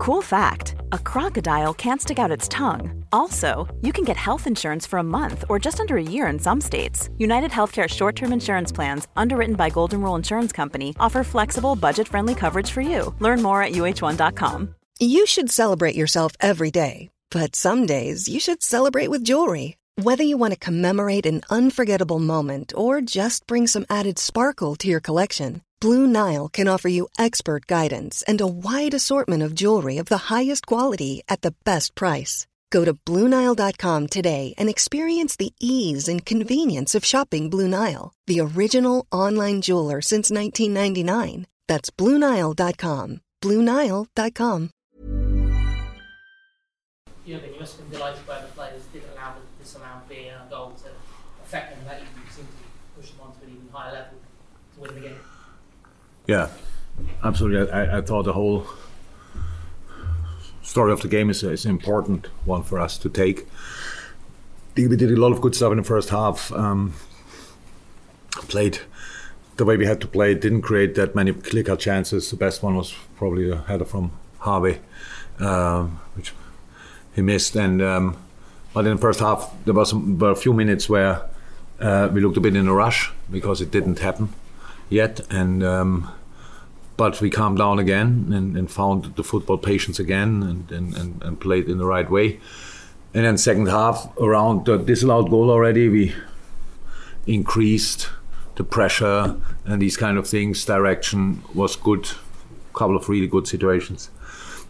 Cool fact a crocodile can't stick out its tongue. Also, you can get health insurance for a month or just under a year in some states. United Healthcare short term insurance plans, underwritten by Golden Rule Insurance Company, offer flexible, budget friendly coverage for you. Learn more at uh1.com. You should celebrate yourself every day, but some days you should celebrate with jewelry. Whether you want to commemorate an unforgettable moment or just bring some added sparkle to your collection, Blue Nile can offer you expert guidance and a wide assortment of jewelry of the highest quality at the best price. Go to BlueNile.com today and experience the ease and convenience of shopping Blue Nile, the original online jeweler since 1999. That's BlueNile.com. BlueNile.com. You know, you must have been delighted by the players didn't allow this amount being a goal to affect them that you seem to push them on to an even higher level to win the game. Yeah, absolutely. I, I thought the whole story of the game is, is an important one for us to take. We did a lot of good stuff in the first half. Um, played the way we had to play. Didn't create that many clear chances. The best one was probably a header from Harvey, um, which he missed. And um, but in the first half, there was some, were a few minutes where uh, we looked a bit in a rush because it didn't happen yet. And um, but we calmed down again and, and found the football patience again and, and, and, and, played in the right way. And then second half, around the disallowed goal already, we increased the pressure and these kind of things. Direction was good, couple of really good situations.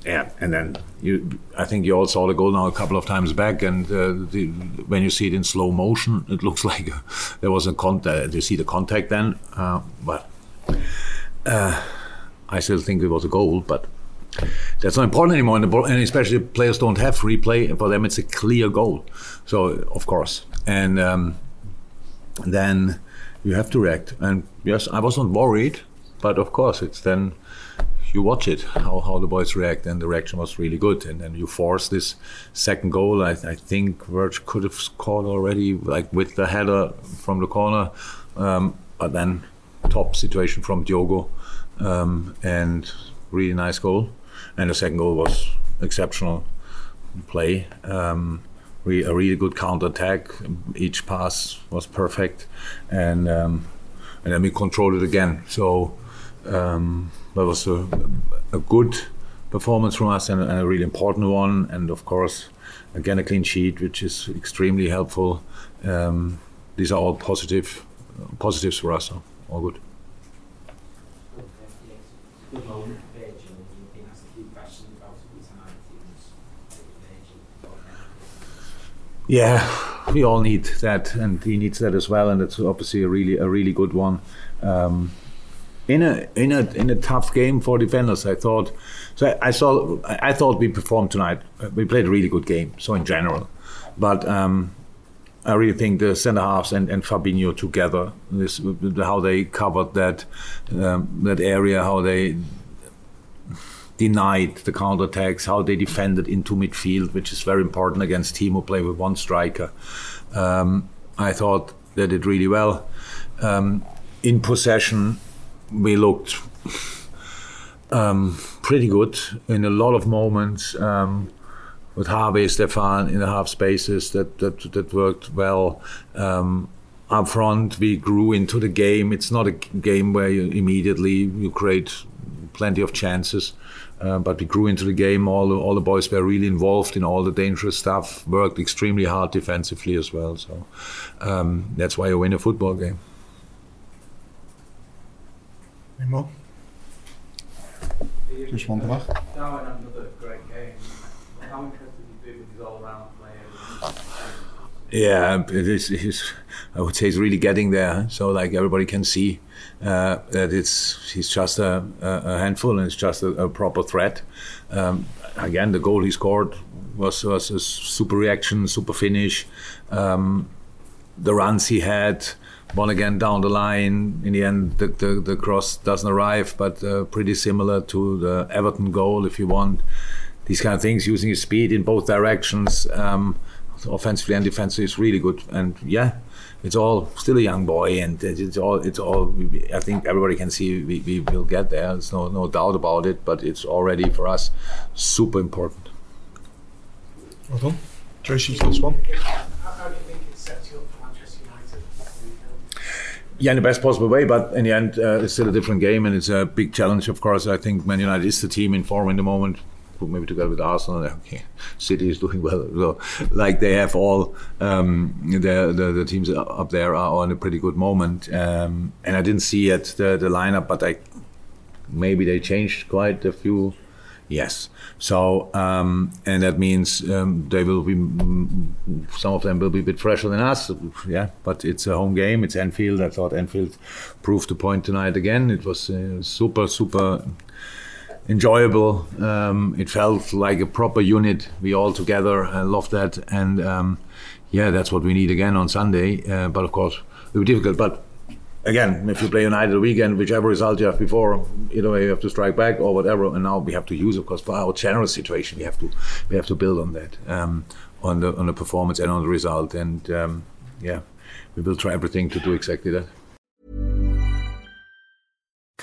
Yeah, and then you, I think you all saw the goal now a couple of times back, and uh, the, when you see it in slow motion, it looks like uh, there was a contact. You see the contact then, uh, but uh, I still think it was a goal. But that's not important anymore, and, especially players don't have replay. And for them, it's a clear goal. So of course, and um, then you have to react. And yes, I wasn't worried, but of course, it's then you watch it how, how the boys react and the reaction was really good and then you force this second goal I, I think Verge could have scored already like with the header from the corner um, but then top situation from Diogo um, and really nice goal and the second goal was exceptional play um, a really good counter attack each pass was perfect and um, and then we controlled it again so um, that was a, a, good performance from us and, and, a really important one. And of course, again, a clean sheet, which is extremely helpful. Um, these are all positive positives for us. So all good. Yeah, we all need that, and he needs that as well, and it's obviously a really a really good one. Um, in a in a in a tough game for defenders. I thought so. I, I saw. I thought we performed tonight. We played a really good game. So in general, but um, I really think the centre halves and, and Fabinho together, this how they covered that um, that area, how they denied the counter attacks, how they defended into midfield, which is very important against team who play with one striker. Um, I thought they did really well. Um, in possession, we looked um, pretty good in a lot of moments um, with Harvey Stefan in the half spaces that that, that worked well. Um, up front, we grew into the game. It's not a game where you immediately you create plenty of chances, uh, but we grew into the game. All the, all the boys were really involved in all the dangerous stuff. Worked extremely hard defensively as well. So um, that's why you win a football game. Any more? Just one more. Darwin had another great game. How interested you be with his all-round player? Yeah, it is, it is. I would say he's really getting there. So like everybody can see uh, that it's he's just a, a handful and it's just a, a proper threat. Um, again, the goal he scored was was a super reaction, super finish. Um, the runs he had, one again down the line. In the end, the, the, the cross doesn't arrive, but uh, pretty similar to the Everton goal, if you want. These kind of things, using his speed in both directions. Um, offensively and defensively is really good. And yeah, it's all still a young boy, and it's all it's all. I think everybody can see we, we will get there. There's no no doubt about it. But it's already for us super important. Well done, Tracy. First one. How do you think it sets you up for Manchester United? Yeah, in the best possible way, but in the end, uh, it's still a different game, and it's a big challenge. Of course, I think Man United is the team in form in the moment maybe together with Arsenal. Okay, City is doing well. So, like they have all um, the, the, the teams up there are on a pretty good moment. Um, and I didn't see yet the, the lineup, but I maybe they changed quite a few. Yes. So um, and that means um, they will be some of them will be a bit fresher than us. Yeah, but it's a home game. It's Anfield. I thought Anfield proved the point tonight again. It was uh, super super enjoyable. Um, it felt like a proper unit. We all together. I love that, and um, yeah, that's what we need again on Sunday. Uh, but of course, it will be difficult. But again, if you play United weekend, whichever result you have before, either way you have to strike back or whatever. And now we have to use, of course, for our general situation, we have to we have to build on that, um, on the on the performance and on the result. And um, yeah, we will try everything to do exactly that.